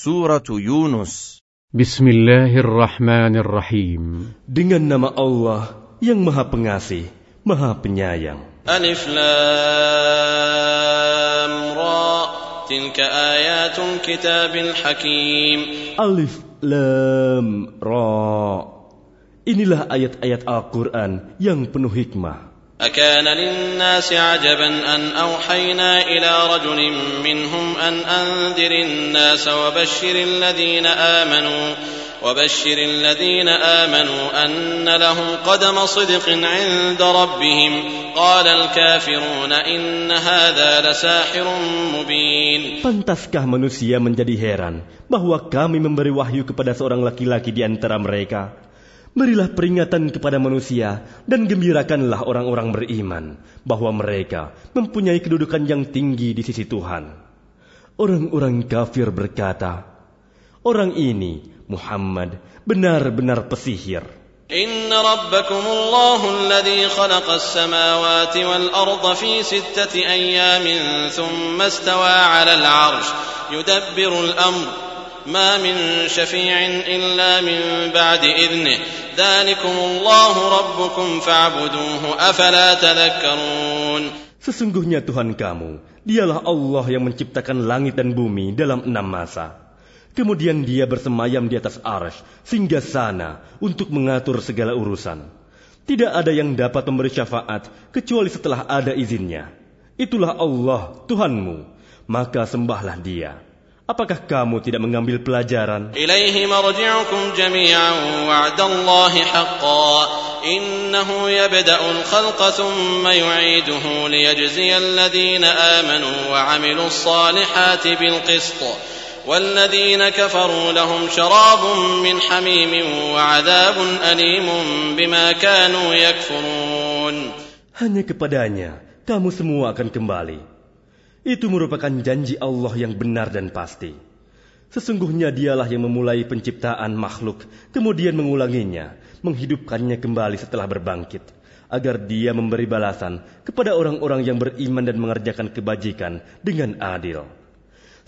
Surat Yunus. Bismillahirrahmanirrahim. Dengan nama Allah yang maha pengasih, maha penyayang. Alif Lam Ra. Tilka ayatul kitabil hakim. Alif Lam Ra. Inilah ayat-ayat Al-Quran yang penuh hikmah. أكان للناس عجبا أن أوحينا إلى رجل منهم أن أنذر الناس وبشر الذين آمنوا وبشر الذين آمنوا أن لهم قدم صدق عند ربهم قال الكافرون إن هذا لساحر مبين Pantaskah manusia menjadi heran bahwa kami memberi wahyu kepada seorang laki-laki di antara mereka? Berilah peringatan kepada manusia dan gembirakanlah orang-orang beriman bahwa mereka mempunyai kedudukan yang tinggi di sisi Tuhan. Orang-orang kafir berkata, Orang ini, Muhammad, benar-benar pesihir. إن ربكم الله الذي خلق السماوات والأرض في ستة أيام ثم استوى على العرش يدبر الأمر ما من شفيع إلا من بعد إذنه ذلكم الله ربكم فاعبدوه أفلا تذكرون Sesungguhnya Tuhan kamu, dialah Allah yang menciptakan langit dan bumi dalam enam masa. Kemudian dia bersemayam di atas arash, sehingga sana untuk mengatur segala urusan. Tidak ada yang dapat memberi syafaat kecuali setelah ada izinnya. Itulah Allah, Tuhanmu. Maka sembahlah dia. Apakah kamu tidak mengambil pelajaran? إليه مرجعكم جميعا وعد الله حقا إنه يبدأ الخلق ثم يعيده ليجزي الذين آمنوا وعملوا الصالحات بالقسط والذين كفروا لهم شراب من حميم وعذاب أليم بما كانوا يكفرون Hanya kepadanya kamu semua akan kembali. Itu merupakan janji Allah yang benar dan pasti. Sesungguhnya dialah yang memulai penciptaan makhluk, kemudian mengulanginya, menghidupkannya kembali setelah berbangkit, agar dia memberi balasan kepada orang-orang yang beriman dan mengerjakan kebajikan dengan adil.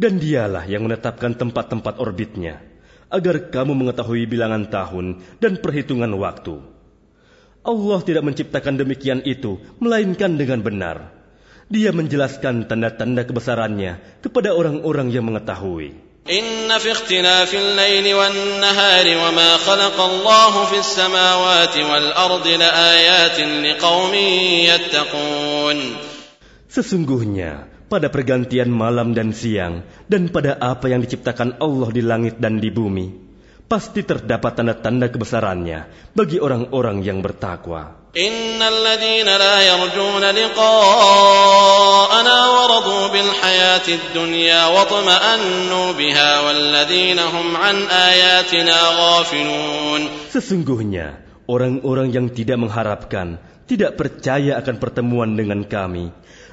Dan dialah yang menetapkan tempat-tempat orbitnya, agar kamu mengetahui bilangan tahun dan perhitungan waktu. Allah tidak menciptakan demikian itu, melainkan dengan benar. Dia menjelaskan tanda-tanda kebesarannya kepada orang-orang yang mengetahui. إن في اختلاف الليل والنهار وما خلق الله في السماوات والأرض لآيات لقوم يتقون Sesungguhnya pada pergantian malam dan siang dan pada apa yang diciptakan Allah di langit dan di bumi, pasti terdapat tanda-tanda kebesarannya bagi orang-orang yang bertakwa. إن الذين لا يرجون لقاءنا ورضوا بالحياة الدنيا واطمأنوا بها والذين هم عن آياتنا غافلون Sesungguhnya orang-orang yang tidak mengharapkan, tidak percaya akan pertemuan dengan kami,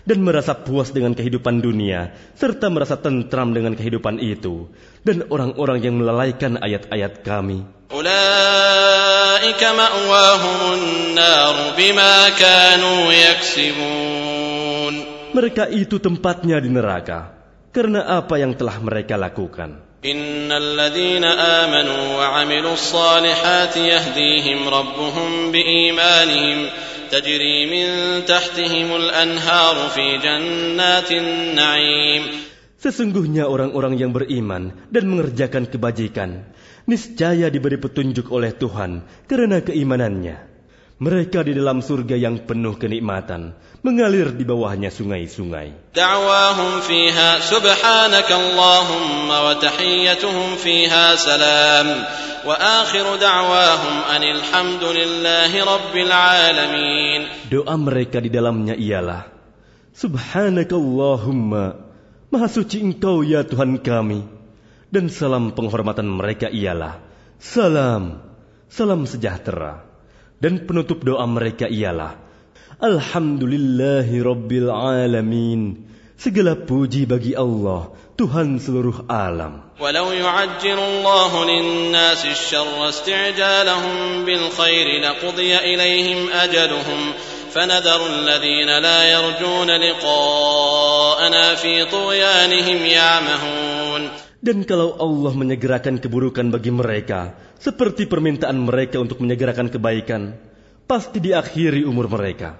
dan merasa puas dengan kehidupan dunia, serta merasa tentram dengan kehidupan itu, dan orang-orang yang melalaikan ayat-ayat kami. Mereka itu tempatnya di neraka, karena apa yang telah mereka lakukan. إن الذين آمنوا وعملوا الصالحات يهديهم ربهم بإيمانهم تجري من تحتهم الأنهار في جنات النعيم Sesungguhnya orang-orang yang beriman dan mengerjakan kebajikan, niscaya diberi petunjuk oleh Tuhan karena keimanannya. Mereka di dalam surga yang penuh kenikmatan, mengalir di bawahnya sungai-sungai. Doa mereka di dalamnya ialah Subhanakallahumma Maha suci engkau ya Tuhan kami. Dan salam penghormatan mereka ialah Salam Salam sejahtera. Dan penutup doa mereka ialah Alhamdulillahi Rabbil Alamin. Segala puji bagi Allah, Tuhan seluruh alam. ولو يعجل الله للناس الشر استعجالهم بالخير لقضي إليهم أجلهم فنذر الذين لا يرجون لقاءنا في طغيانهم يعمهون Dan kalau Allah menyegerakan keburukan bagi mereka, seperti permintaan mereka untuk menyegerakan kebaikan, pasti diakhiri umur mereka.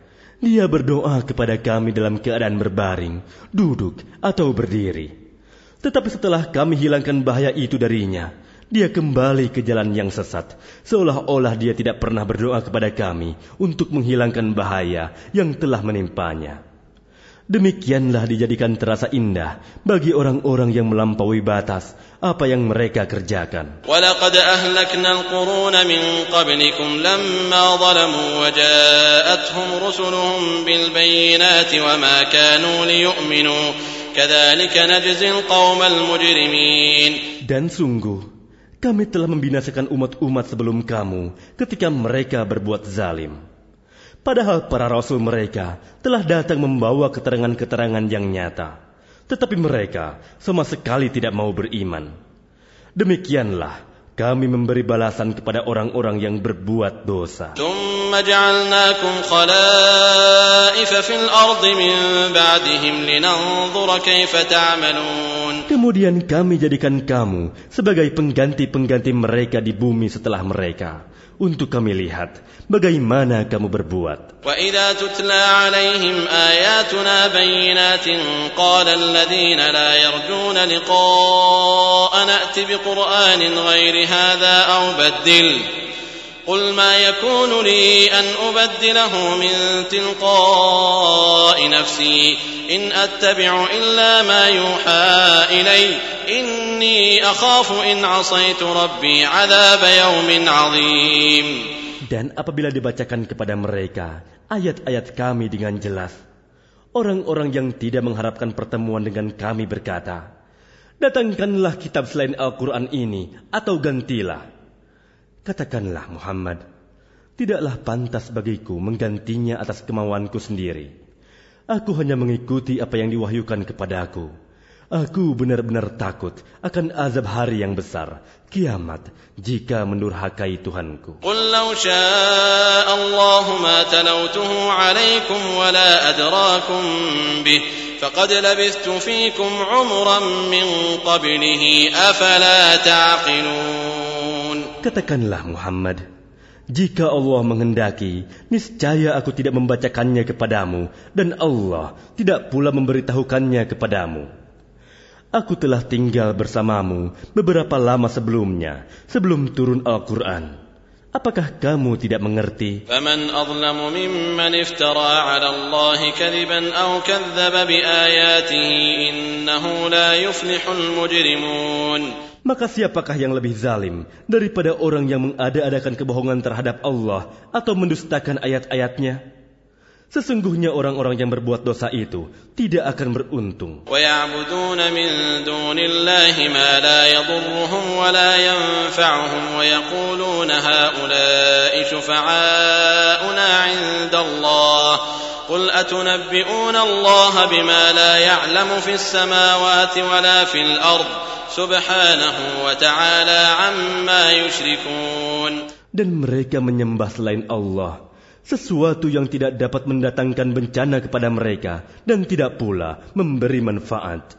dia berdoa kepada kami dalam keadaan berbaring, duduk, atau berdiri. Tetapi setelah kami hilangkan bahaya itu darinya, dia kembali ke jalan yang sesat, seolah-olah dia tidak pernah berdoa kepada kami untuk menghilangkan bahaya yang telah menimpanya. Demikianlah dijadikan terasa indah bagi orang-orang yang melampaui batas apa yang mereka kerjakan. ولقد أهلكنا القرون من قبلكم لما ظلموا وجاءتهم رسلهم بالبينات وما كانوا ليؤمنوا كذلك نجزي القوم المجرمين Dan sungguh, kami telah membinasakan umat-umat sebelum kamu ketika mereka berbuat zalim. Padahal para rasul mereka telah datang membawa keterangan-keterangan yang nyata, tetapi mereka sama sekali tidak mau beriman. Demikianlah kami memberi balasan kepada orang-orang yang berbuat dosa. Kemudian kami jadikan kamu sebagai pengganti-pengganti mereka di bumi setelah mereka Untuk kami lihat bagaimana kamu berbuat. وإذا تتلى عليهم آياتنا بينات قال الذين لا يرجون لقاءنا ائت بقرآن غير هذا أو بدل قل ما يكون لي أن أبدله من تلقاء نفسي إن أتبع إلا ما يوحى إلي إني أخاف إن عصيت ربي عذاب يوم عظيم Dan apabila dibacakan kepada mereka ayat-ayat kami dengan jelas, orang-orang yang tidak mengharapkan pertemuan dengan kami berkata, Datangkanlah kitab selain Al-Quran ini atau gantilah. Katakanlah Muhammad, tidaklah pantas bagiku menggantinya atas kemauanku sendiri. Aku hanya mengikuti apa yang diwahyukan kepada aku. Aku benar-benar takut akan azab hari yang besar, kiamat, jika menurhakai Tuhanku. Qul law ma 'alaikum wa la adrakum bih, faqad labistu 'umran min qablihi afala ta'qilun. Katakanlah Muhammad, jika Allah menghendaki, niscaya aku tidak membacakannya kepadamu, dan Allah tidak pula memberitahukannya kepadamu. Aku telah tinggal bersamamu beberapa lama sebelumnya, sebelum turun Al-Quran. Apakah kamu tidak mengerti? فمن أظلم ممن افترى على الله كذبا أو كذب بآياته إنه لا يفلح المجرمون Maka siapakah yang lebih zalim daripada orang yang mengada-adakan kebohongan terhadap Allah atau mendustakan ayat-ayatnya? Sesungguhnya orang-orang yang berbuat dosa itu tidak akan beruntung. ويعبدون من دون الله ما لا يضرهم ولا ينفعهم ويقولون هؤلاء شفعاؤنا عند الله قل أتنبئون الله بما لا يعلم في السماوات ولا في الأرض سبحانه وتعالى عما يشركون Dan mereka menyembah selain Allah, sesuatu yang tidak dapat mendatangkan bencana kepada mereka dan tidak pula memberi manfaat.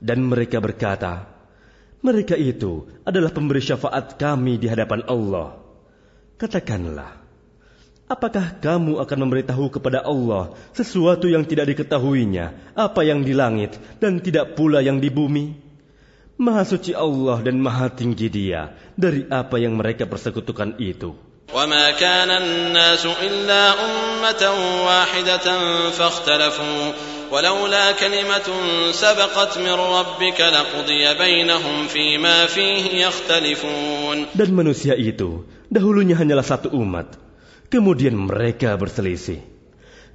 Dan mereka berkata, mereka itu adalah pemberi syafaat kami di hadapan Allah. Katakanlah, apakah kamu akan memberitahu kepada Allah sesuatu yang tidak diketahuinya, apa yang di langit dan tidak pula yang di bumi? Maha suci Allah dan maha tinggi dia dari apa yang mereka persekutukan itu. وما كان الناس إلا أمة واحدة فاختلفوا ولولا كلمة سبقت من ربك لقضي بينهم فيما فيه يختلفون Dan manusia itu dahulunya hanyalah satu umat. Kemudian mereka berselisih.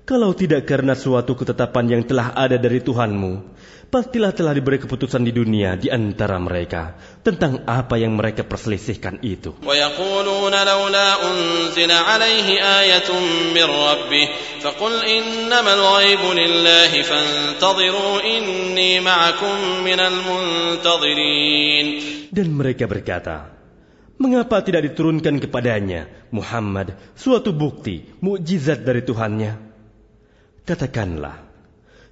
Kalau tidak karena suatu ketetapan yang telah ada dari Tuhanmu, pastilah telah diberi keputusan di dunia di antara mereka tentang apa yang mereka perselisihkan itu. Dan mereka berkata, Mengapa tidak diturunkan kepadanya, Muhammad, suatu bukti, mukjizat dari Tuhannya? Katakanlah,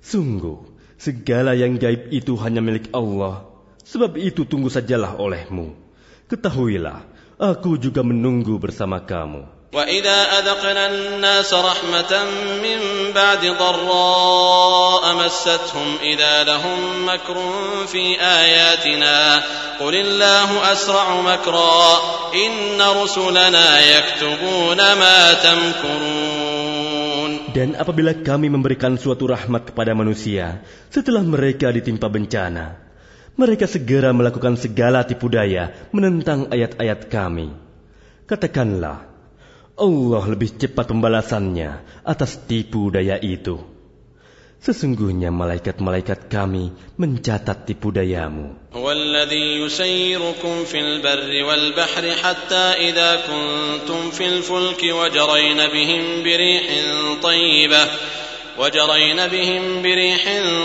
sungguh, segala yang gaib itu hanya milik Allah. Sebab itu tunggu sajalah olehmu. Ketahuilah, aku juga menunggu bersama kamu. وإذا أذقنا الناس رحمة من بعد ضراء مستهم إذا لهم مكر في آياتنا قل الله أسرع مكرا إن رسلنا يكتبون ما تمكرون Dan apabila kami memberikan suatu rahmat kepada manusia setelah mereka ditimpa bencana, mereka segera melakukan segala tipu daya menentang ayat-ayat kami. Katakanlah, Allah lebih cepat pembalasannya atas tipu daya itu. Sesungguhnya malaikat-malaikat kami mencatat tipu dayamu. هو الذي يسيركم في البر والبحر حتى إذا كنتم في الفلك وجرين بهم بريح طيبة وجرين بهم بريح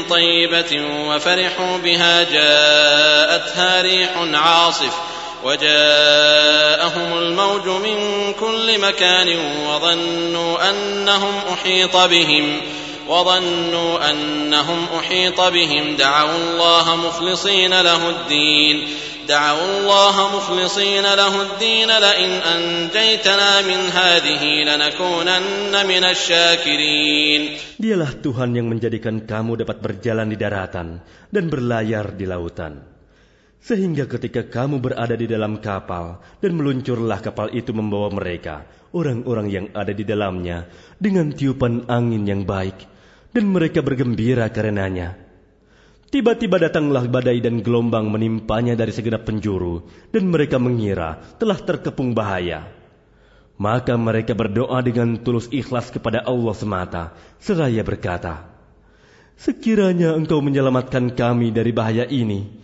طيبة وفرحوا بها جاءتها ريح عاصف وجاءهم الموج من كل مكان وظنوا أنهم أحيط بهم وظنوا أنهم أحيط بهم. دعوا الله مخلصين له الدين دعوا الله مخلصين له الدين. لئن أنجيتنا من هذه لنكونن من الشاكرين. Dialah Tuhan yang menjadikan kamu dapat berjalan di daratan dan berlayar di lautan. Sehingga ketika kamu berada di dalam kapal dan meluncurlah kapal itu membawa mereka, orang-orang yang ada di dalamnya, dengan tiupan angin yang baik, dan mereka bergembira karenanya. Tiba-tiba datanglah badai dan gelombang menimpanya dari segenap penjuru, dan mereka mengira telah terkepung bahaya. Maka mereka berdoa dengan tulus ikhlas kepada Allah semata, seraya berkata, Sekiranya engkau menyelamatkan kami dari bahaya ini,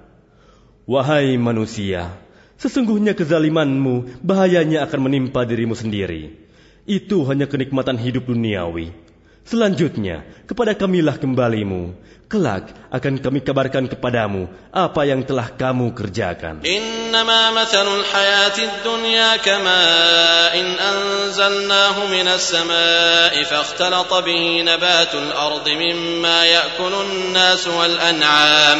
Wahai manusia, sesungguhnya kezalimanmu bahayanya akan menimpa dirimu sendiri. Itu hanya kenikmatan hidup duniawi. Selanjutnya, kepada kamilah kembalimu. Kelak akan kami kabarkan kepadamu apa yang telah kamu kerjakan. Innama mathalul hayatid dunya kama'in anzalnahu minas sama'i fakhtalata bihi nabatul ardi mimma ya'kulun nasu wal an'am.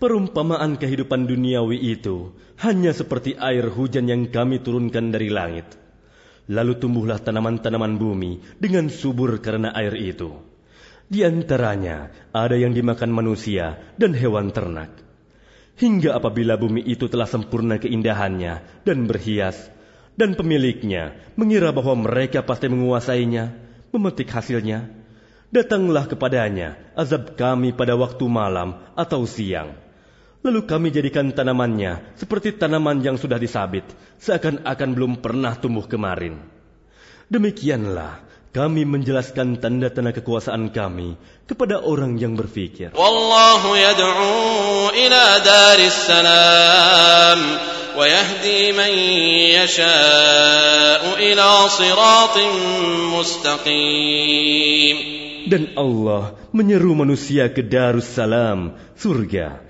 Perumpamaan kehidupan duniawi itu hanya seperti air hujan yang kami turunkan dari langit. Lalu tumbuhlah tanaman-tanaman bumi dengan subur karena air itu. Di antaranya ada yang dimakan manusia dan hewan ternak. Hingga apabila bumi itu telah sempurna keindahannya dan berhias, dan pemiliknya mengira bahwa mereka pasti menguasainya, memetik hasilnya, datanglah kepadanya azab kami pada waktu malam atau siang. Lalu kami jadikan tanamannya seperti tanaman yang sudah disabit, seakan-akan belum pernah tumbuh kemarin. Demikianlah kami menjelaskan tanda-tanda kekuasaan kami kepada orang yang berfikir. Wallahu yad'u ila daris salam wa yahdi man yasha'u ila siratin mustaqim. Dan Allah menyeru manusia ke Darussalam, surga,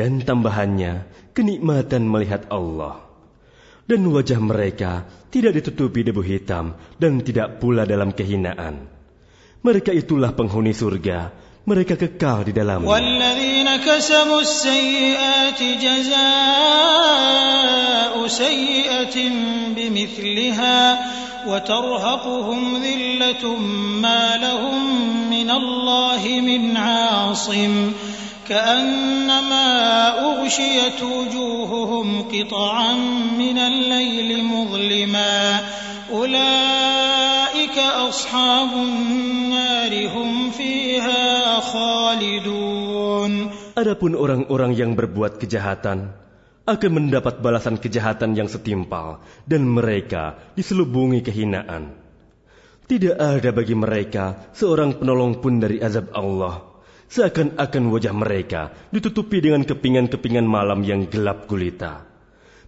dan tambahannya kenikmatan melihat Allah. Dan wajah mereka tidak ditutupi debu hitam dan tidak pula dalam kehinaan. Mereka itulah penghuni surga, mereka kekal di dalamnya. والذين كسبوا السيئات جزاء سيئة بمثلها وترهقهم ذلة ما لهم من الله من عاصم كأنما أغشيت وجوههم قطعا من الليل مظلما أولئك أصحاب النار هم فيها خالدون Adapun orang-orang yang berbuat kejahatan akan mendapat balasan kejahatan yang setimpal dan mereka diselubungi kehinaan. Tidak ada bagi mereka seorang penolong pun dari azab Allah. Seakan-akan wajah mereka ditutupi dengan kepingan-kepingan malam yang gelap gulita.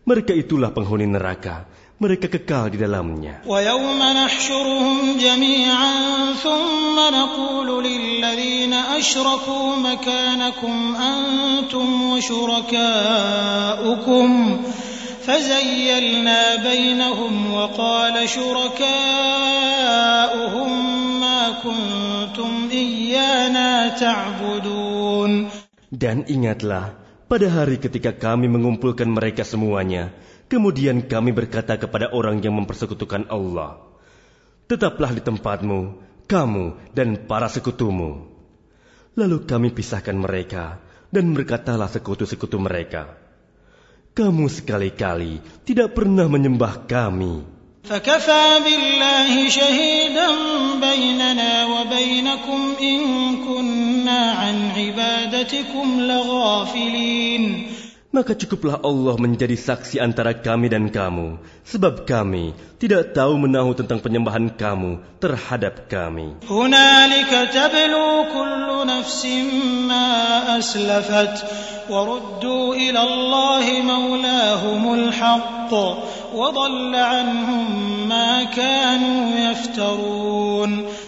Mereka itulah penghuni neraka. Mereka kekal di dalamnya. ويوم نحشرهم جميعا ثم نقول للذين أشركوا مكانكم أنتم وشركاؤكم فزيلنا بينهم وقال شركاؤهم ما كنتم إيانا تعبدون Dan ingatlah, pada hari ketika kami mengumpulkan mereka semuanya, kemudian kami berkata kepada orang yang mempersekutukan Allah, Tetaplah di tempatmu, kamu dan para sekutumu. Lalu kami pisahkan mereka, dan berkatalah sekutu-sekutu mereka, kamu sekali-kali tidak pernah menyembah kami maka cukuplah Allah menjadi saksi antara kami dan kamu, sebab kami tidak tahu menahu tentang penyembahan kamu terhadap kami.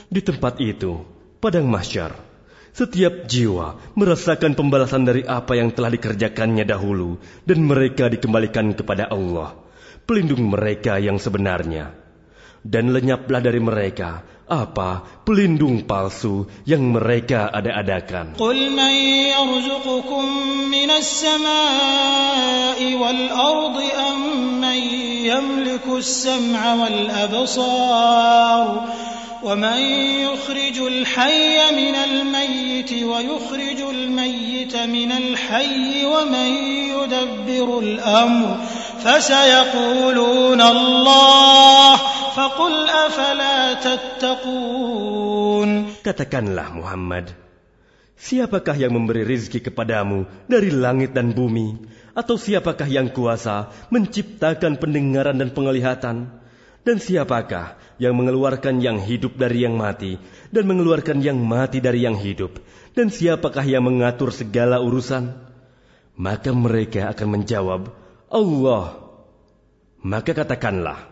Di tempat itu, padang mahsyar, setiap jiwa merasakan pembalasan dari apa yang telah dikerjakannya dahulu dan mereka dikembalikan kepada Allah, pelindung mereka yang sebenarnya. Dan lenyaplah dari mereka apa pelindung palsu yang mereka ada-adakan. Qul man yarzuqukum minas samai wal ardi amman yamliku as-sam'a wal absar ومن يخرج الحي من الميت ويخرج الميت من الحي ومن يدبر الأمر فسيقولون الله فقل أفلا تتقون Katakanlah Muhammad, siapakah yang memberi rizki kepadamu dari langit dan bumi? Atau siapakah yang kuasa menciptakan pendengaran dan penglihatan? Dan siapakah yang mengeluarkan yang hidup dari yang mati dan mengeluarkan yang mati dari yang hidup? Dan siapakah yang mengatur segala urusan? Maka mereka akan menjawab, Allah. Maka katakanlah,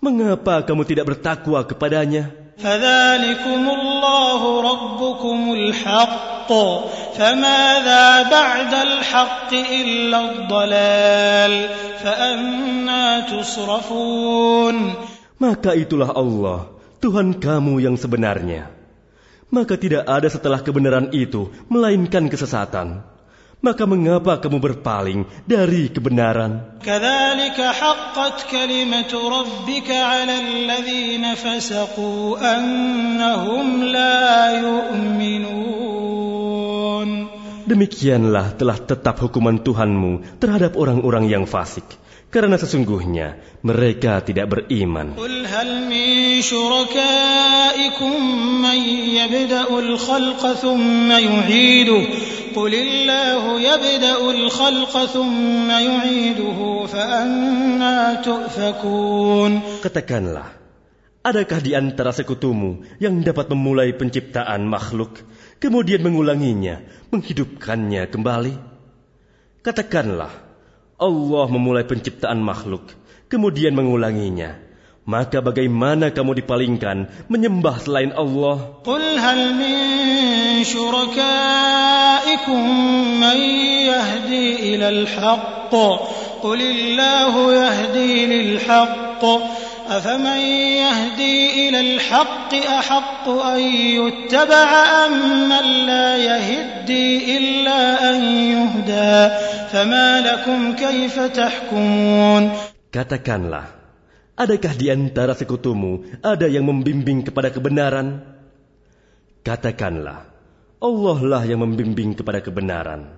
mengapa kamu tidak bertakwa kepadanya? فذلكم الله ربكم الحق فماذا بعد الحق إلا الضلال فأنا تصرفون Maka itulah Allah, Tuhan kamu yang sebenarnya. Maka tidak ada setelah kebenaran itu, melainkan kesesatan. Maka mengapa kamu berpaling dari kebenaran? Demikianlah telah tetap hukuman Tuhanmu terhadap orang-orang yang fasik. Karena sesungguhnya mereka tidak beriman. Katakanlah, adakah di antara sekutumu yang dapat memulai penciptaan makhluk kemudian mengulanginya, menghidupkannya kembali. Katakanlah, Allah memulai penciptaan makhluk, kemudian mengulanginya. Maka bagaimana kamu dipalingkan menyembah selain Allah? Qul hal min syurakaikum man yahdi ilal haqq. Qulillahu yahdi lil-haqq. أفمن يهدي إلى الحق أحق أن يتبع أم من لا يهدي إلا أن يهدى فما لكم كيف تحكمون Katakanlah, adakah di antara sekutumu ada yang membimbing kepada kebenaran? Katakanlah, Allah lah yang membimbing kepada kebenaran.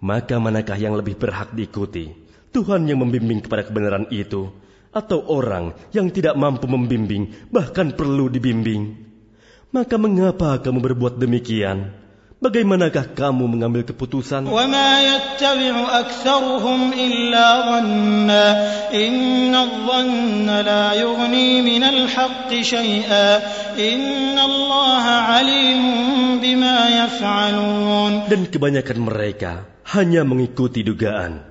Maka manakah yang lebih berhak diikuti? Tuhan yang membimbing kepada kebenaran itu, atau orang yang tidak mampu membimbing, bahkan perlu dibimbing. Maka mengapa kamu berbuat demikian? Bagaimanakah kamu mengambil keputusan? Dan kebanyakan mereka hanya mengikuti dugaan.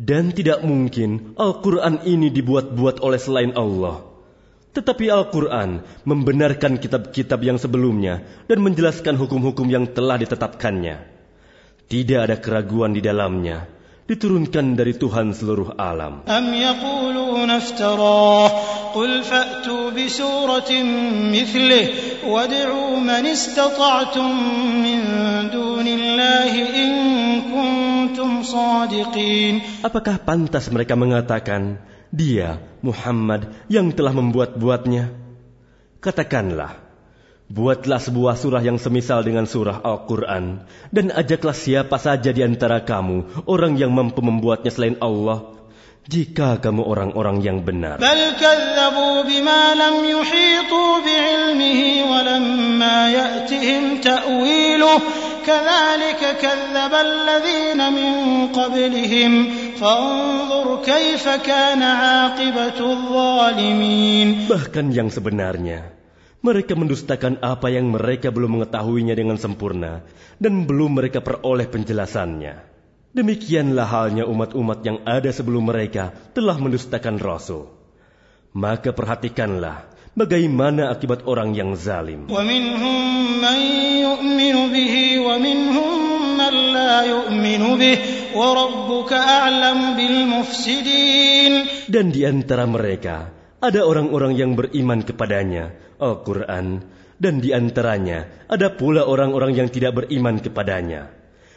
Dan tidak mungkin Al-Quran ini dibuat-buat oleh selain Allah. Tetapi Al-Quran membenarkan kitab-kitab yang sebelumnya dan menjelaskan hukum-hukum yang telah ditetapkannya. Tidak ada keraguan di dalamnya diturunkan dari Tuhan seluruh alam. Am yaquluna iftarah qul fa'tu bi suratin mithlih wad'u man istata'tum min dunillahi in kuntum sadiqin. Apakah pantas mereka mengatakan dia Muhammad yang telah membuat-buatnya? Katakanlah, Buatlah sebuah surah yang semisal dengan surah Al-Quran. Dan ajaklah siapa saja di antara kamu, orang yang mampu membuatnya selain Allah, jika kamu orang-orang yang benar. Bahkan yang sebenarnya mereka mendustakan apa yang mereka belum mengetahuinya dengan sempurna dan belum mereka peroleh penjelasannya. Demikianlah halnya umat-umat yang ada sebelum mereka telah mendustakan rasul. Maka perhatikanlah bagaimana akibat orang yang zalim. Dan di antara mereka ada orang-orang yang beriman kepadanya, Al-Quran, dan di antaranya ada pula orang-orang yang tidak beriman kepadanya.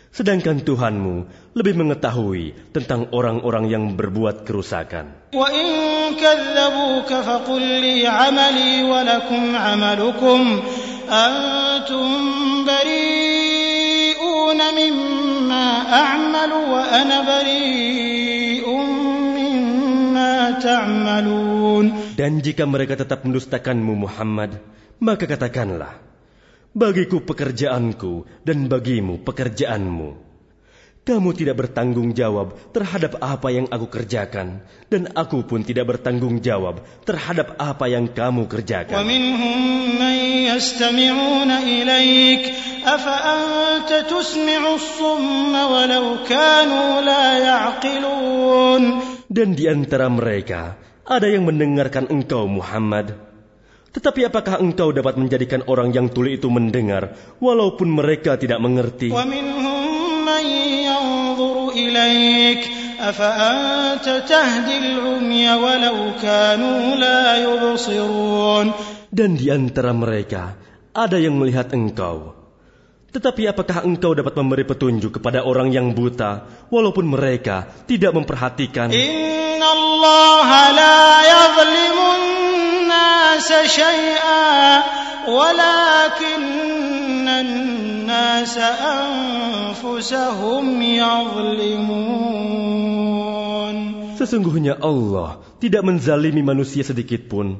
Sedangkan Tuhanmu lebih mengetahui tentang orang-orang yang berbuat kerusakan. وإن كذبوك فقل لي عملي ولكم عملكم أنتم بريئون مما أعمل وأنا بريء مما تعملون Dan jika mereka tetap mendustakanmu Muhammad, maka katakanlah, Bagiku pekerjaanku dan bagimu pekerjaanmu. Kamu tidak bertanggung jawab terhadap apa yang aku kerjakan, dan aku pun tidak bertanggung jawab terhadap apa yang kamu kerjakan. Dan di antara mereka, ada yang mendengarkan engkau Muhammad. Tetapi apakah engkau dapat menjadikan orang yang tuli itu mendengar walaupun mereka tidak mengerti? Dan di antara mereka ada yang melihat engkau, tetapi apakah engkau dapat memberi petunjuk kepada orang yang buta walaupun mereka tidak memperhatikan? Inna Allah la. Sesungguhnya Allah tidak menzalimi manusia sedikit pun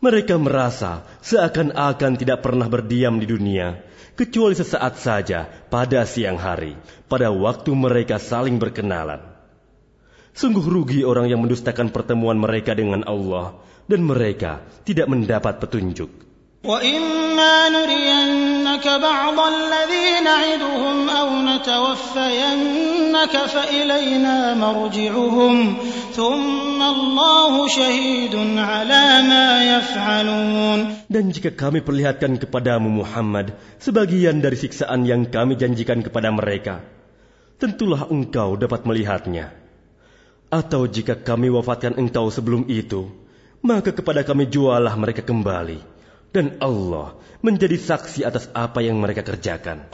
mereka merasa seakan-akan tidak pernah berdiam di dunia, kecuali sesaat saja pada siang hari, pada waktu mereka saling berkenalan. Sungguh rugi orang yang mendustakan pertemuan mereka dengan Allah, dan mereka tidak mendapat petunjuk. وإما نرينك بعض الذي نعدهم أو نتوفينك فإلينا مرجعهم ثم الله شهيد على ما يفعلون Dan jika kami perlihatkan kepadamu Muhammad sebagian dari siksaan yang kami janjikan kepada mereka, tentulah engkau dapat melihatnya. Atau jika kami wafatkan engkau sebelum itu, maka kepada kami jualah mereka kembali. dan Allah menjadi saksi atas apa yang mereka kerjakan.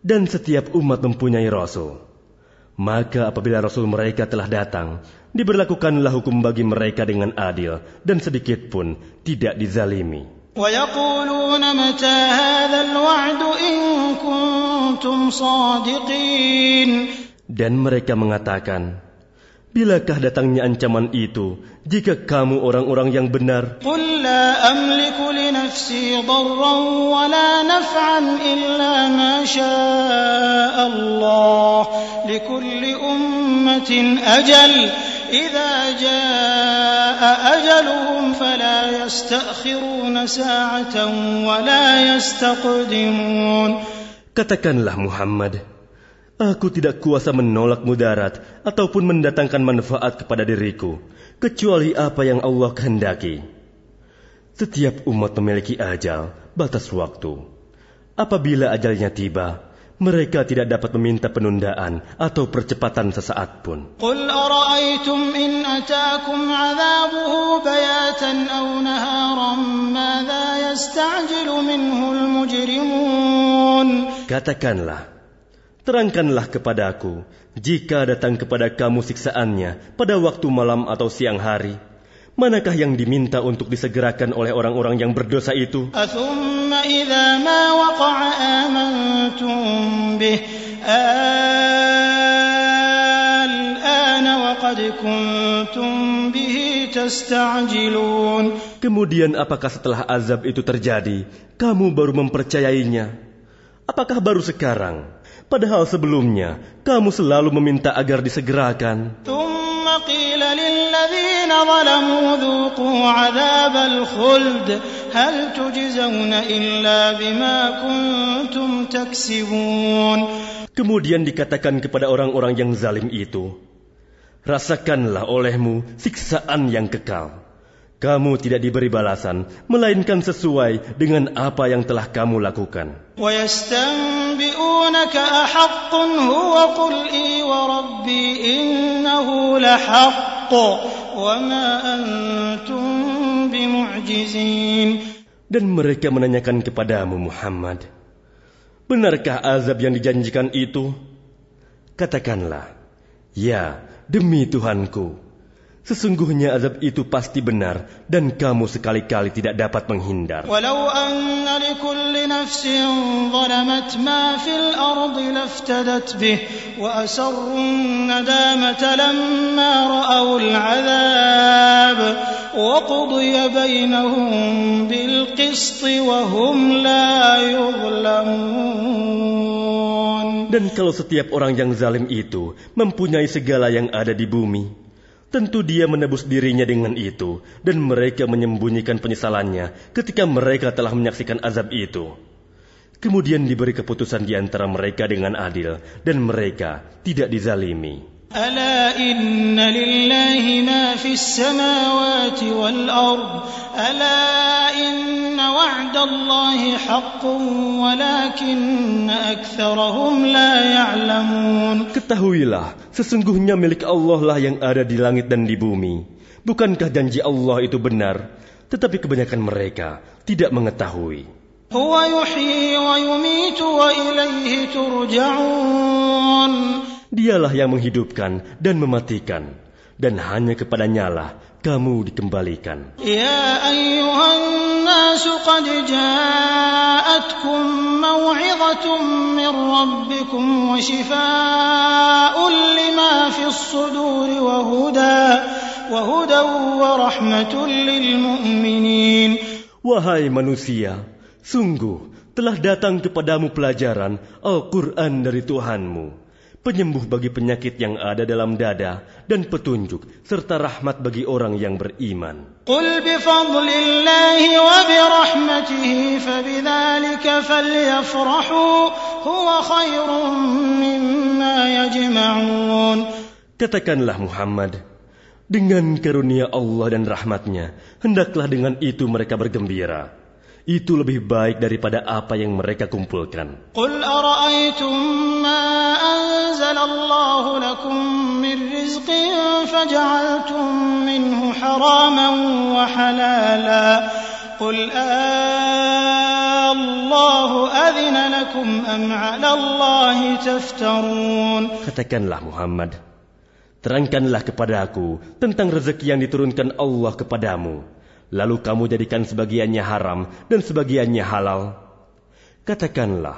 Dan setiap umat mempunyai rasul. Maka apabila rasul mereka telah datang, diberlakukanlah hukum bagi mereka dengan adil dan sedikit pun tidak dizalimi. ويقولون متى هذا الوعد إن كنتم صادقين Dan mereka mengatakan, Bilakah datangnya ancaman itu jika kamu orang-orang yang benar? قل لا أملك لنفسي ضرا ولا نفعا إلا ما شاء الله لكل أمة أجل إذا جاء أجلهم فلا يستأخرون ساعة ولا يستقدمون Katakanlah Muhammad, aku tidak kuasa menolak mudarat ataupun mendatangkan manfaat kepada diriku, kecuali apa yang Allah kehendaki. Setiap umat memiliki ajal, batas waktu. Apabila ajalnya tiba, mereka tidak dapat meminta penundaan atau percepatan sesaat pun. Katakanlah, terangkanlah kepada aku, jika datang kepada kamu siksaannya pada waktu malam atau siang hari Manakah yang diminta untuk disegerakan oleh orang-orang yang berdosa itu? Kemudian apakah setelah azab itu terjadi, kamu baru mempercayainya? Apakah baru sekarang? Padahal sebelumnya, kamu selalu meminta agar disegerakan. Tum قيل للذين ظلموا ذوقوا عذاب الخلد هل تجزون إلا بما كنتم تكسبون Kemudian dikatakan kepada orang-orang yang zalim itu, Rasakanlah olehmu siksaan yang kekal. kamu tidak diberi balasan, melainkan sesuai dengan apa yang telah kamu lakukan. Dan mereka menanyakan kepadamu Muhammad, benarkah azab yang dijanjikan itu? Katakanlah, ya demi Tuhanku. Sesungguhnya azab itu pasti benar dan kamu sekali-kali tidak dapat menghindar. Walau anna li kulli nafsin zalamat ma fil ardi laftadat bih wa asarrun nadamata lamma ra'aw al'adab wa qudiya bainahum bil qisti wa hum la yuzlamun. Dan kalau setiap orang yang zalim itu mempunyai segala yang ada di bumi, Tentu dia menebus dirinya dengan itu, dan mereka menyembunyikan penyesalannya ketika mereka telah menyaksikan azab itu. Kemudian diberi keputusan di antara mereka dengan adil, dan mereka tidak dizalimi. Ala lillahi وعد الله حق ولكن أكثرهم لا يعلمون Ketahuilah, sesungguhnya milik Allah lah yang ada di langit dan di bumi. Bukankah janji Allah itu benar? Tetapi kebanyakan mereka tidak mengetahui. هو يحيي ويميت وإليه ترجعون Dialah yang menghidupkan dan mematikan, dan hanya kepadanya lah kamu dikembalikan. Ya ayuhan nas qad ja'atkum maw'izatun min rabbikum wa shifaa'un lima fis sudur wa huda wa huda wa rahmatul lil mu'minin. Wahai manusia, sungguh telah datang kepadamu pelajaran Al-Qur'an dari Tuhanmu penyembuh bagi penyakit yang ada dalam dada dan petunjuk serta rahmat bagi orang yang beriman. Qul. Katakanlah Muhammad, dengan karunia Allah dan rahmatnya, hendaklah dengan itu mereka bergembira itu lebih baik daripada apa yang mereka kumpulkan. Qul ara'aytum ma'an أنزل الله لكم من رزق فجعلتم منه حراما وحلالا قل آه الله أذن لكم أم على الله تفترون Katakanlah Muhammad, terangkanlah kepadaku tentang rezeki yang diturunkan Allah kepadamu. Lalu kamu jadikan sebagiannya haram dan sebagiannya halal. Katakanlah,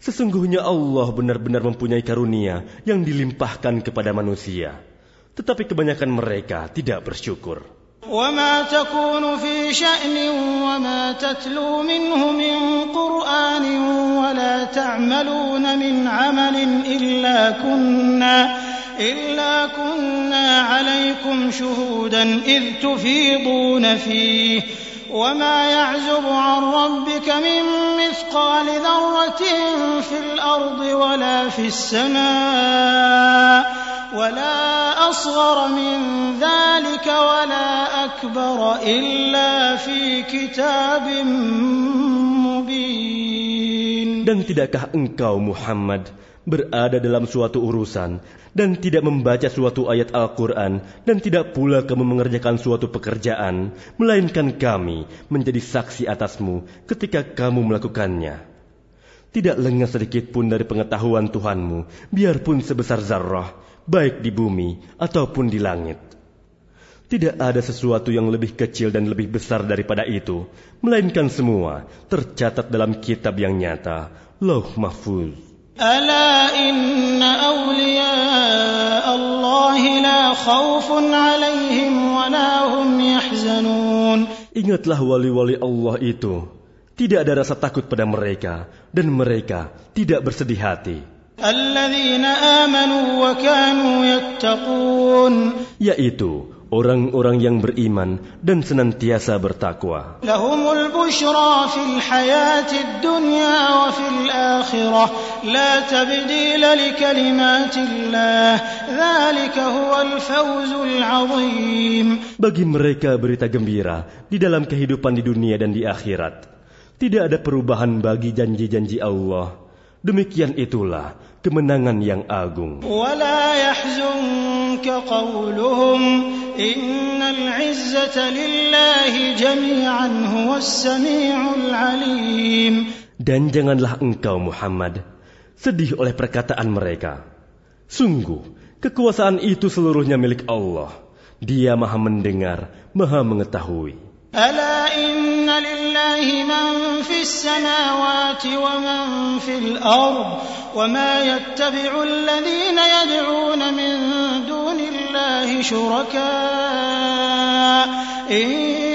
Sesungguhnya Allah benar-benar mempunyai karunia yang dilimpahkan kepada manusia. Tetapi kebanyakan mereka tidak bersyukur. وما تكون في شأن وما تتلو منه من قرآن ولا تعملون من عمل إلا كنا إلا كنا عليكم شهودا إذ تفيضون فيه وما يعزب عن ربك من مثقال ذرة في الأرض ولا في السماء ولا أصغر من ذلك ولا أكبر إلا في كتاب مبين. Dan tidakkah engkau Muhammad berada dalam suatu urusan dan tidak membaca suatu ayat Al-Quran dan tidak pula kamu mengerjakan suatu pekerjaan, melainkan kami menjadi saksi atasmu ketika kamu melakukannya. Tidak lengah sedikit pun dari pengetahuan Tuhanmu, biarpun sebesar zarrah, baik di bumi ataupun di langit. Tidak ada sesuatu yang lebih kecil dan lebih besar daripada itu, melainkan semua tercatat dalam kitab yang nyata, Lauh Mahfuz. ألا إن أولياء الله لا خوف عليهم ولا هم يحزنون Ingatlah wali-wali Allah itu. Tidak ada rasa takut pada mereka, dan mereka tidak bersedih hati. الذين آمنوا وكانوا يتقون Yaitu orang-orang yang beriman dan senantiasa bertakwa. لهم البشرى في الحياة الدنيا وفي الآخرة لا تبديل لكلمات الله ذلك هو الفوز العظيم Bagi mereka berita gembira di dalam kehidupan di dunia dan di akhirat. Tidak ada perubahan bagi janji-janji Allah. Demikian itulah kemenangan yang agung. ولا يحزنك قولهم إن العزة لله جميعا هو السميع العليم Dan janganlah engkau Muhammad sedih oleh perkataan mereka. Sungguh, kekuasaan itu seluruhnya milik Allah. Dia maha mendengar, maha mengetahui. ألا إن لله من في السماوات ومن في الأرض وما يتبع الذين يدعون من دون الله شركاء إن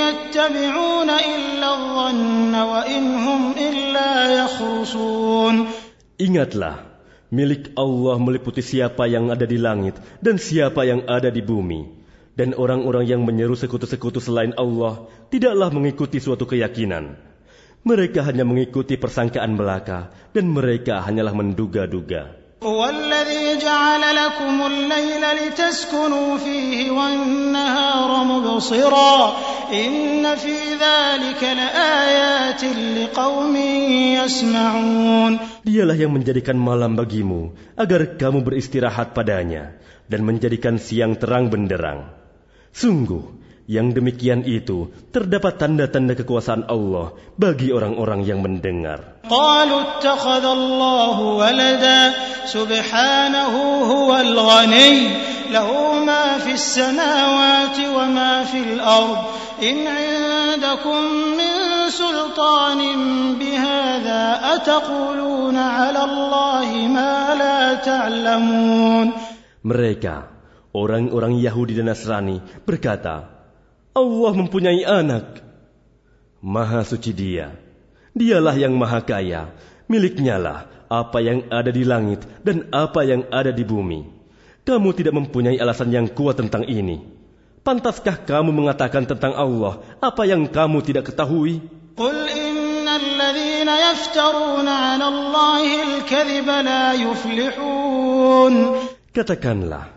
يتبعون إلا الظن وإن هم إلا يخرصون Ingatlah, milik Allah meliputi siapa yang ada di langit dan siapa yang ada di bumi. Dan orang-orang yang menyeru sekutu-sekutu selain Allah tidaklah mengikuti suatu keyakinan. Mereka hanya mengikuti persangkaan belaka dan mereka hanyalah menduga-duga. هو الذي جعل لكم الليل لتسكنوا فيه والنهار مبصرا إن في ذلك لآيات لقوم يسمعون Dialah yang menjadikan malam bagimu agar kamu beristirahat padanya dan menjadikan siang terang benderang. Sungguh, yang demikian itu terdapat tanda-tanda kekuasaan Allah bagi orang-orang yang mendengar. قالوا اتخذ الله ولدا سبحانه هو الغني له ما في السماوات وما في الأرض إن عندكم من سلطان بهذا أتقولون على الله ما لا تعلمون Mereka, orang-orang Yahudi dan Nasrani, berkata, Allah mempunyai anak. Maha suci dia. Dialah yang maha kaya. Miliknya lah apa yang ada di langit dan apa yang ada di bumi. Kamu tidak mempunyai alasan yang kuat tentang ini. Pantaskah kamu mengatakan tentang Allah apa yang kamu tidak ketahui? قل إن الذين يفترون على الله الكذب لا يفلحون Katakanlah,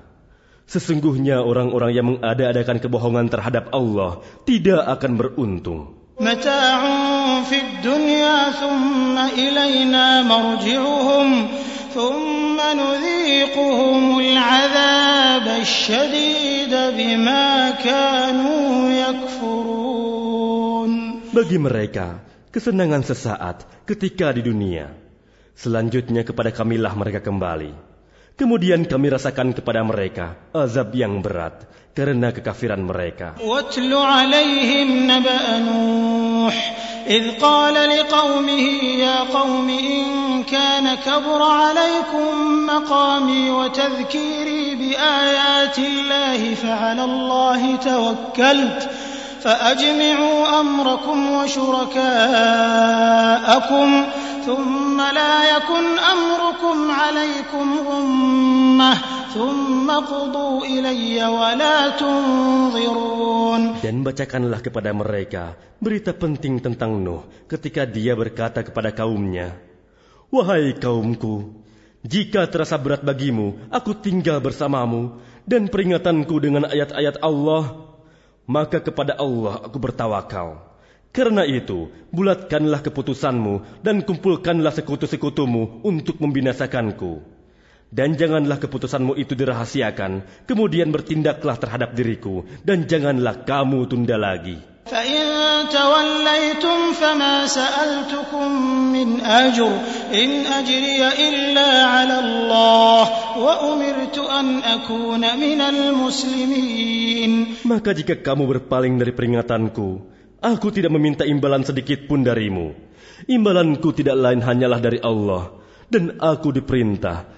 Sesungguhnya orang-orang yang mengada-adakan kebohongan terhadap Allah tidak akan beruntung. Bagi mereka, kesenangan sesaat ketika di dunia. Selanjutnya kepada kamilah mereka kembali. Kemudian kami rasakan kepada mereka azab yang berat karena kekafiran mereka. واتل عليهم نبأ نوح إذ قال لقومه يا قوم إن كان كبر عليكم مقامي وتذكيري بآيات الله فعلى الله توكلت فأجمعوا أمركم وشركاءكم ثم لا يكن أمركم عليكم غمة ثم قضوا إلي ولا تنظرون Dan bacakanlah kepada mereka berita penting tentang Nuh ketika dia berkata kepada kaumnya, Wahai kaumku, jika terasa berat bagimu, aku tinggal bersamamu dan peringatanku dengan ayat-ayat Allah, maka kepada Allah aku bertawakal. Karena itu, bulatkanlah keputusanmu dan kumpulkanlah sekutu-sekutumu untuk membinasakanku. Dan janganlah keputusanmu itu dirahasiakan, kemudian bertindaklah terhadap diriku, dan janganlah kamu tunda lagi. فإن توليتم فما سألتكم من أجر إن أجري إلا على الله وأمرت أن أكون من المسلمين Maka jika kamu berpaling dari peringatanku, aku tidak meminta imbalan sedikit pun darimu. Imbalanku tidak lain hanyalah dari Allah, dan aku diperintah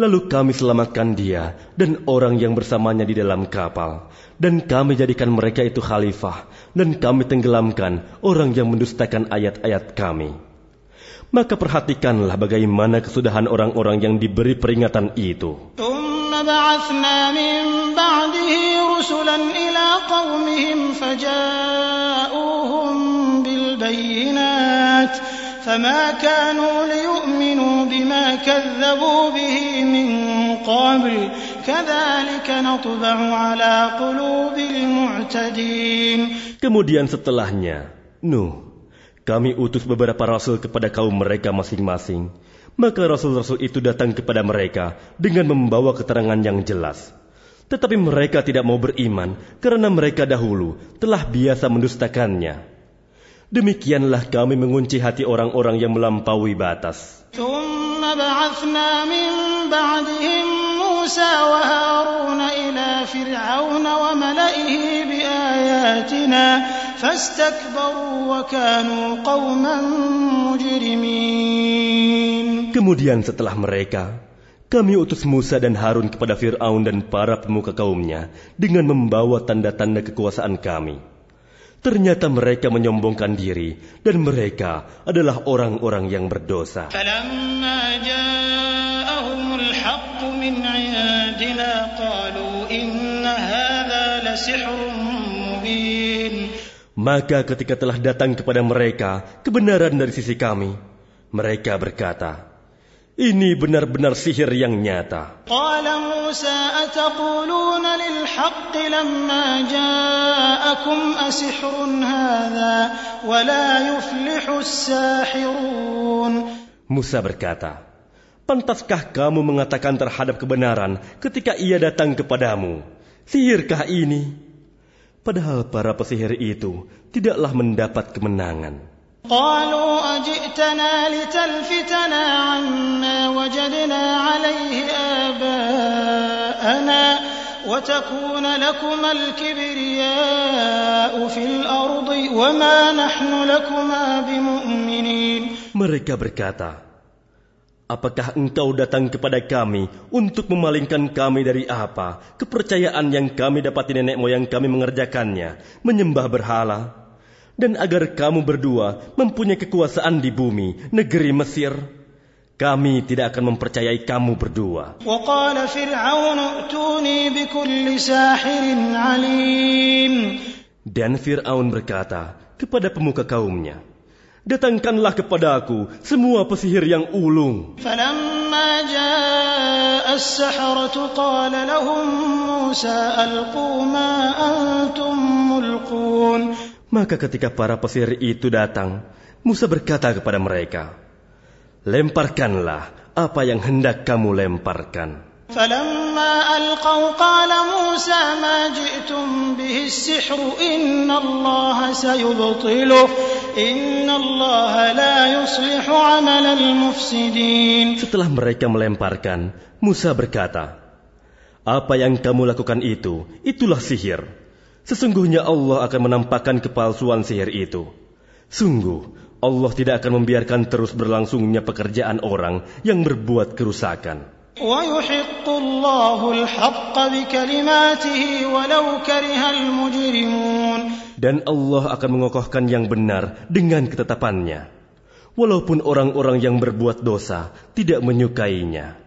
Lalu kami selamatkan dia dan orang yang bersamanya di dalam kapal. Dan kami jadikan mereka itu khalifah. Dan kami tenggelamkan orang yang mendustakan ayat-ayat kami. Maka perhatikanlah bagaimana kesudahan orang-orang yang diberi peringatan itu. ثم بعثنا من بعده رسلا إلى قومهم فجاءوهم بالبينات فما كانوا ليؤمنوا بما كذبوا به من قبل كذلك نطبع على قلوب المعتدين Kemudian setelahnya, Nuh, kami utus beberapa rasul kepada kaum mereka masing-masing. Maka rasul-rasul itu datang kepada mereka dengan membawa keterangan yang jelas. Tetapi mereka tidak mau beriman karena mereka dahulu telah biasa mendustakannya. Demikianlah kami mengunci hati orang-orang yang melampaui batas. Kemudian setelah mereka, kami utus Musa dan Harun kepada Fir'aun dan para pemuka kaumnya dengan membawa tanda-tanda kekuasaan kami. Ternyata mereka menyombongkan diri dan mereka adalah orang-orang yang berdosa. Maka ketika telah datang kepada mereka kebenaran dari sisi kami, mereka berkata, ini benar-benar sihir yang nyata. Musa Musa berkata, Pantaskah kamu mengatakan terhadap kebenaran ketika ia datang kepadamu? Sihirkah ini? Padahal para pesihir itu tidaklah mendapat kemenangan. قالوا أجئتنا لتلفتنا عما وجدنا عليه آباءنا وتكون لكما الكبرياء في الأرض وما نحن لكما بمؤمنين Mereka berkata, Apakah engkau datang kepada kami untuk memalingkan kami dari apa? Kepercayaan yang kami dapati nenek moyang kami mengerjakannya, menyembah berhala. Dan agar kamu berdua mempunyai kekuasaan di bumi, negeri Mesir. Kami tidak akan mempercayai kamu berdua. وقال فرعون ائتوني بكل ساحر عليم Dan Fir'aun berkata kepada pemuka kaumnya, Datangkanlah kepadaku semua pesihir yang ulung. فلما جاء السحرة قال لهم موسى ألقوا ما أنتم ملقون Maka ketika para pesihir itu datang, Musa berkata kepada mereka, Lemparkanlah apa yang hendak kamu lemparkan. فلما ألقوا قال موسى ما جئتم به السحر إن الله سيبطله إن الله لا يصلح عمل المفسدين Setelah mereka melemparkan, Musa berkata, Apa yang kamu lakukan itu, itulah sihir. Sesungguhnya Allah akan menampakkan kepalsuan sihir itu. Sungguh, Allah tidak akan membiarkan terus berlangsungnya pekerjaan orang yang berbuat kerusakan. Dan Allah akan mengokohkan yang benar dengan ketetapannya, walaupun orang-orang yang berbuat dosa tidak menyukainya.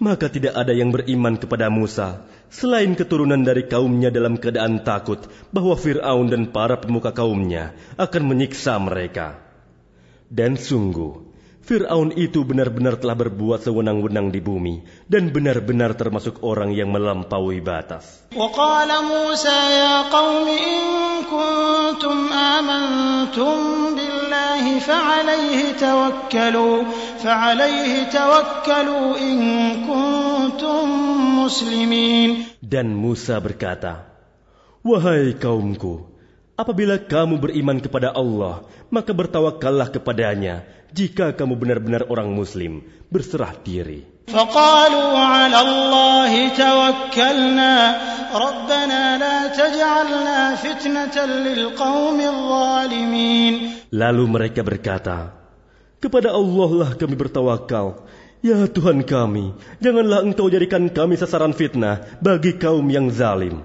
Maka tidak ada yang beriman kepada Musa selain keturunan dari kaumnya dalam keadaan takut bahwa Firaun dan para pemuka kaumnya akan menyiksa mereka. Dan sungguh, Firaun itu benar-benar telah berbuat sewenang-wenang di bumi dan benar-benar termasuk orang yang melampaui batas. وقال موسى يا قوم إن كنتم آمنتم بالله الله فعليه توكلوا فعليه توكلوا إن كنتم مسلمين Dan Musa berkata, Wahai kaumku, apabila kamu beriman kepada Allah, maka bertawakallah kepadanya jika kamu benar-benar orang muslim, berserah diri. فقالوا على الله توكلنا ربنا لا تجعلنا فتنة للقوم الظالمين Lalu mereka berkata, Kepada Allah lah kami bertawakal. Ya Tuhan kami, janganlah engkau jadikan kami sasaran fitnah bagi kaum yang zalim.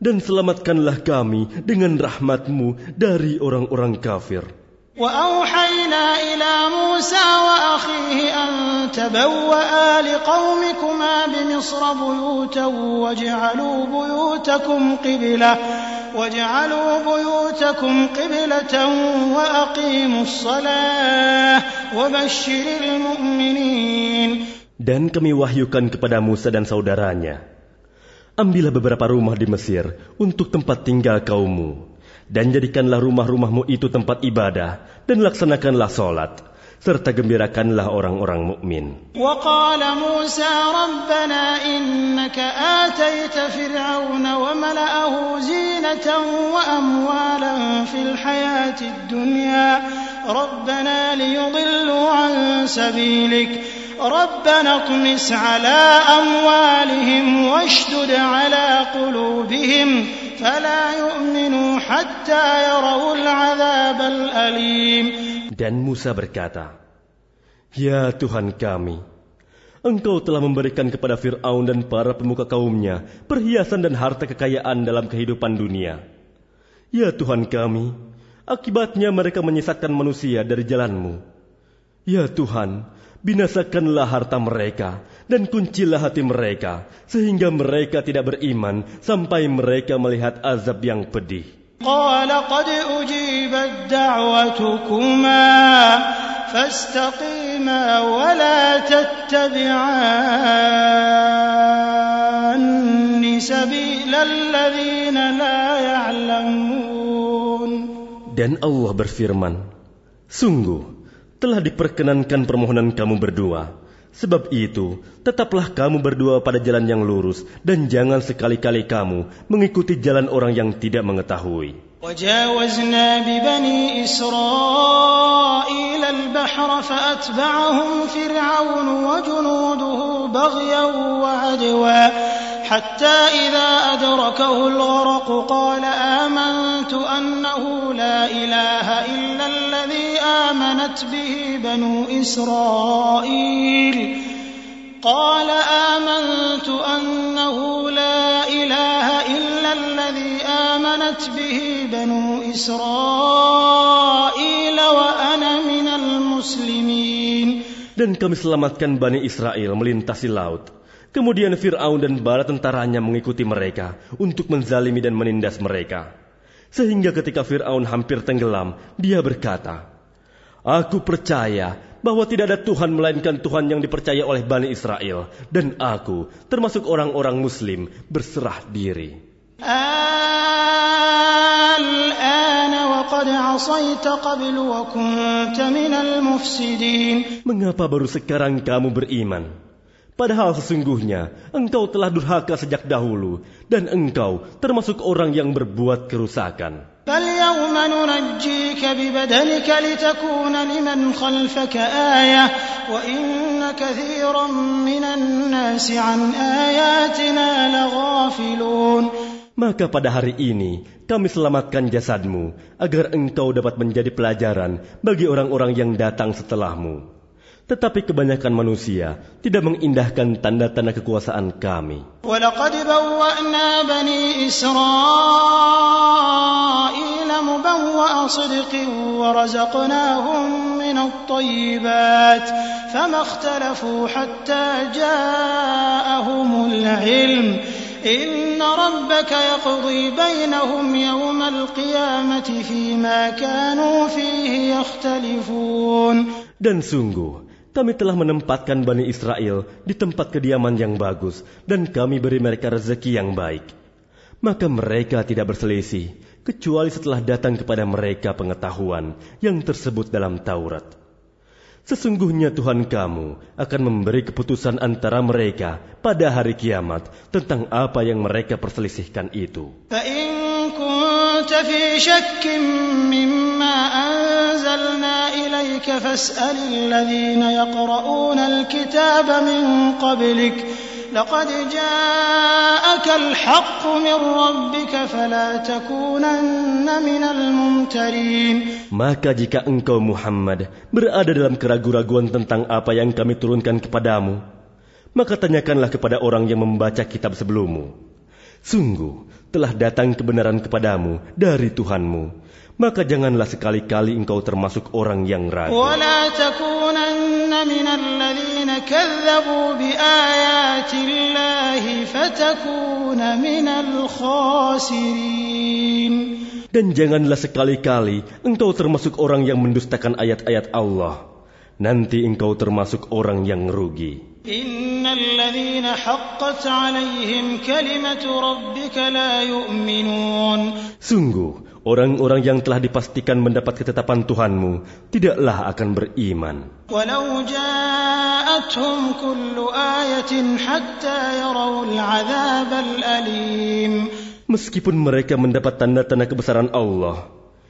Dan selamatkanlah kami dengan rahmatmu dari orang-orang kafir. وأوحينا إلى موسى وأخيه أن تبوأ لقومكما بمصر بيوتا واجعلوا بيوتكم قبلة واجعلوا بيوتكم قبلة وأقيموا الصلاة وبشر المؤمنين. Dan kami wahyukan kepada Musa dan saudaranya, Ambillah beberapa rumah di Mesir untuk tempat tinggal kaummu, dan jadikanlah rumah-rumahmu itu tempat ibadah, dan laksanakanlah solat, serta gembirakanlah orang-orang mukmin. وقال موسى ربنا إنك آتيت فرعون وملأه زينة وأموالا في الحياة الدنيا ربنا ليضلوا عن سبيلك ربنا اطمس على أموالهم واشدد على قلوبهم فلا يؤمنوا حتى يروا العذاب الأليم Dan Musa berkata, Ya Tuhan kami, Engkau telah memberikan kepada Fir'aun dan para pemuka kaumnya perhiasan dan harta kekayaan dalam kehidupan dunia. Ya Tuhan kami, akibatnya mereka menyesatkan manusia dari jalanmu. Ya Tuhan, binasakanlah harta mereka dan kuncilah hati mereka sehingga mereka tidak beriman sampai mereka melihat azab yang pedih. قال قد أجيبت دعوتكما فاستقيما ولا تتبعان سبيل الذين لا يعلمون Dan Allah berfirman, Sungguh, telah diperkenankan permohonan kamu berdua. Sebab itu, tetaplah kamu berdua pada jalan yang lurus, dan jangan sekali-kali kamu mengikuti jalan orang yang tidak mengetahui. وجاوزنا ببني إسرائيل البحر فأتبعهم فرعون وجنوده بغيا وعدوا حتى إذا أدركه الغرق قال آمنت أنه لا إله إلا الذي آمنت به بنو إسرائيل قال آمنت أنه لا إله إلا الذي آمنت به بنو إسرائيل وأنا من المسلمين Dan kami selamatkan Bani Israel melintasi laut. Kemudian Fir'aun dan bala tentaranya mengikuti mereka untuk menzalimi dan menindas mereka. Sehingga ketika Fir'aun hampir tenggelam, dia berkata, Aku percaya bahwa tidak ada Tuhan melainkan Tuhan yang dipercaya oleh Bani Israel. Dan aku, termasuk orang-orang muslim, berserah diri. Mengapa baru sekarang kamu beriman? Padahal sesungguhnya engkau telah durhaka sejak dahulu dan engkau termasuk orang yang berbuat kerusakan. فاليوم ننجيك ببدنك لتكون لمن خلفك آية وإن كثيرا من الناس عن آياتنا لغافلون Maka pada hari ini kami selamatkan jasadmu agar engkau dapat menjadi pelajaran bagi orang-orang yang datang setelahmu. Tetapi kebanyakan manusia tidak mengindahkan tanda-tanda kekuasaan kami. ولقد بوأنا بني إسرائيل مبوأ صدق ورزقناهم من الطيبات فما اختلفوا حتى جاءهم العلم إن ربك يقضي بينهم يوم القيامة فيما كانوا فيه يختلفون Dan sungguh, kami telah menempatkan Bani Israel di tempat kediaman yang bagus, dan kami beri mereka rezeki yang baik. Maka mereka tidak berselisih, kecuali setelah datang kepada mereka pengetahuan yang tersebut dalam Taurat. Sesungguhnya Tuhan kamu akan memberi keputusan antara mereka pada hari kiamat tentang apa yang mereka perselisihkan itu. إليك فاسأل الذين يقرؤون الكتاب من قبلك لقد جاءك الحق من ربك فلا تكونن من الممترين Maka jika engkau Muhammad berada dalam keraguan-raguan tentang apa yang kami turunkan kepadamu, maka tanyakanlah kepada orang yang membaca kitab sebelummu. Sungguh, telah datang kebenaran kepadamu dari Tuhanmu. Maka janganlah sekali-kali engkau termasuk orang yang ragu. ولا تكونن من الذين كذبوا بآيات الله فتكون من الخاسرين Dan janganlah sekali-kali engkau termasuk orang yang mendustakan ayat-ayat Allah. Nanti engkau termasuk orang yang rugi. إن الذين حقت عليهم كلمة ربك لا يؤمنون Sungguh, orang-orang yang telah dipastikan mendapat ketetapan Tuhanmu tidaklah akan beriman. Meskipun mereka mendapat tanda-tanda kebesaran Allah,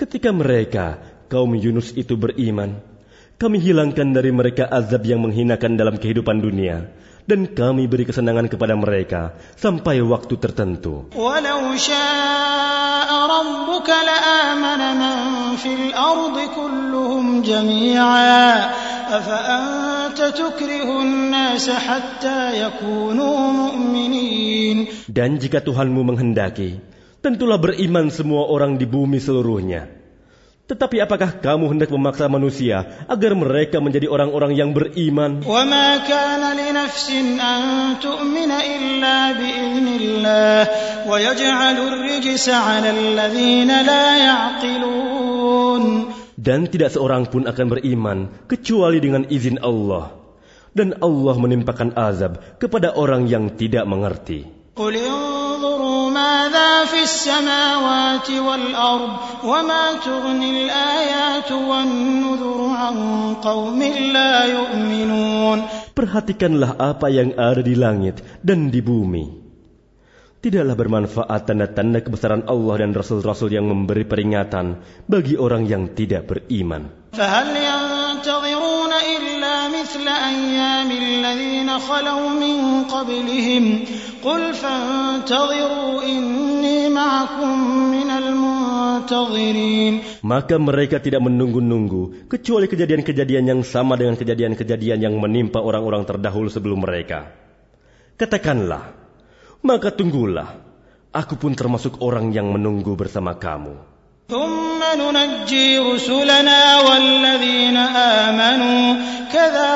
Ketika mereka, kaum Yunus itu beriman, kami hilangkan dari mereka azab yang menghinakan dalam kehidupan dunia, dan kami beri kesenangan kepada mereka sampai waktu tertentu. Walau syaa rabbuka la'amana man fil ardi kulluhum jami'a. Dan jika Tuhanmu menghendaki, tentulah beriman semua orang di bumi seluruhnya. Tetapi apakah kamu hendak memaksa manusia agar mereka menjadi orang-orang yang beriman? وما كان لنفس أن تؤمن إلا بإذن الله ويجعل الرجس على الذين لا يعقلون Dan tidak seorang pun akan beriman kecuali dengan izin Allah. Dan Allah menimpakan azab kepada orang yang tidak mengerti. قل انظروا ماذا في السماوات والأرض وما تغني الآيات والنذر عن قوم لا يؤمنون Perhatikanlah apa yang ada di langit dan di bumi. Tidaklah bermanfaat tanda-tanda kebesaran Allah dan Rasul-Rasul yang memberi peringatan bagi orang yang tidak beriman. فهل ينتظرون إلا مثل أيام الذين خلوا من قبلهم قل فانتظروا إني معكم من المنتظرين Maka mereka tidak menunggu-nunggu kecuali kejadian-kejadian yang sama dengan kejadian-kejadian yang menimpa orang-orang terdahulu sebelum mereka. Katakanlah, maka tunggulah, aku pun termasuk orang yang menunggu bersama kamu. ثم ننجي رسلنا والذين آمنوا كذلك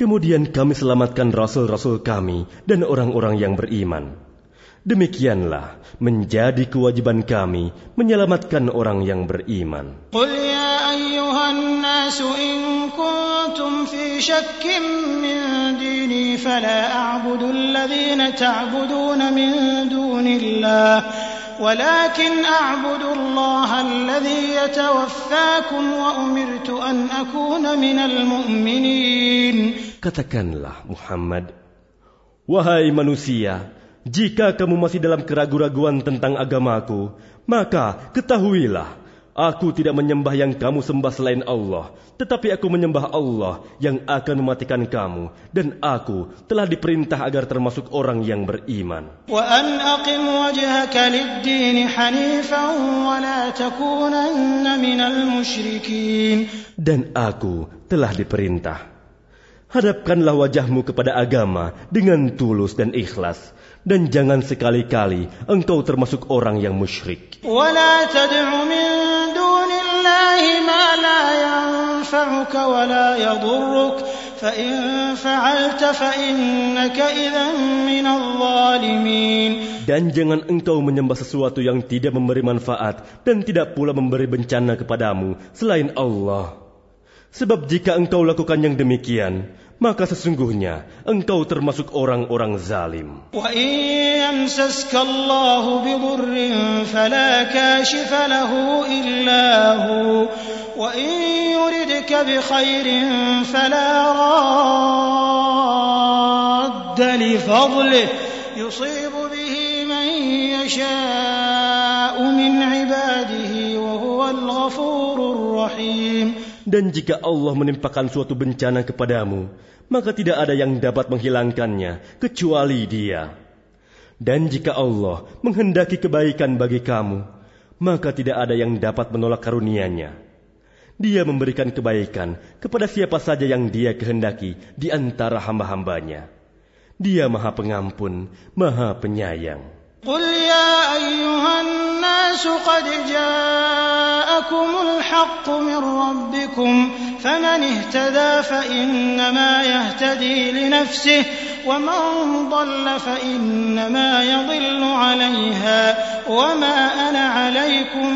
Kemudian kami selamatkan rasul-rasul kami dan orang-orang yang beriman. Demikianlah menjadi kewajiban kami menyelamatkan orang yang beriman. Qul ولكن أعبد الله الذي يتوفاكم وأمرت أن أكون من المؤمنين Katakanlah Muhammad, Wahai manusia, jika kamu masih dalam keraguan-raguan tentang agamaku, maka ketahuilah, Aku tidak menyembah yang kamu sembah selain Allah, tetapi aku menyembah Allah yang akan mematikan kamu, dan aku telah diperintah agar termasuk orang yang beriman. Dan aku telah diperintah. Hadapkanlah wajahmu kepada agama dengan tulus dan ikhlas, dan jangan sekali-kali engkau termasuk orang yang musyrik. Dan jangan engkau menyembah sesuatu yang tidak memberi manfaat dan tidak pula memberi bencana kepadamu selain Allah. Sebab jika engkau lakukan yang demikian, maka sesungguhnya engkau termasuk orang-orang zalim. يصيب به من يشاء من عباده وهو الغفور الرحيم Dan jika Allah menimpakan suatu bencana kepadamu, maka tidak ada yang dapat menghilangkannya kecuali Dia. Dan jika Allah menghendaki kebaikan bagi kamu, maka tidak ada yang dapat menolak karunia-Nya. Dia memberikan kebaikan kepada siapa saja yang Dia kehendaki di antara hamba-hambanya. Dia Maha Pengampun, Maha Penyayang. قل يا أيها الناس قد جاءكم الحق من ربكم فمن اهتدى فإنما يهتدي لنفسه ومن ضل فإنما يضل عليها وما أنا عليكم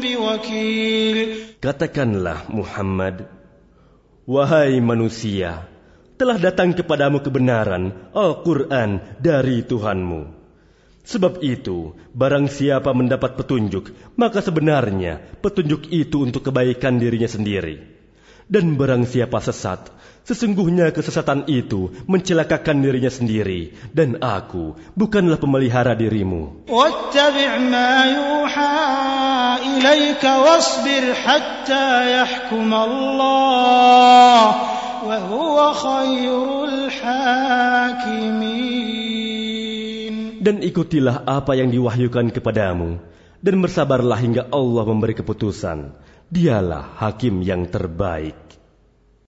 بوكيل Katakanlah Muhammad, Wahai manusia, telah datang kepadamu kebenaran Al-Quran dari Tuhanmu. Sebab itu, barang siapa mendapat petunjuk, maka sebenarnya petunjuk itu untuk kebaikan dirinya sendiri. Dan barang siapa sesat, sesungguhnya kesesatan itu mencelakakan dirinya sendiri, dan aku bukanlah pemelihara dirimu. واتبع ما يوحى Dan ikutilah apa yang diwahyukan kepadamu, dan bersabarlah hingga Allah memberi keputusan. Dialah hakim yang terbaik.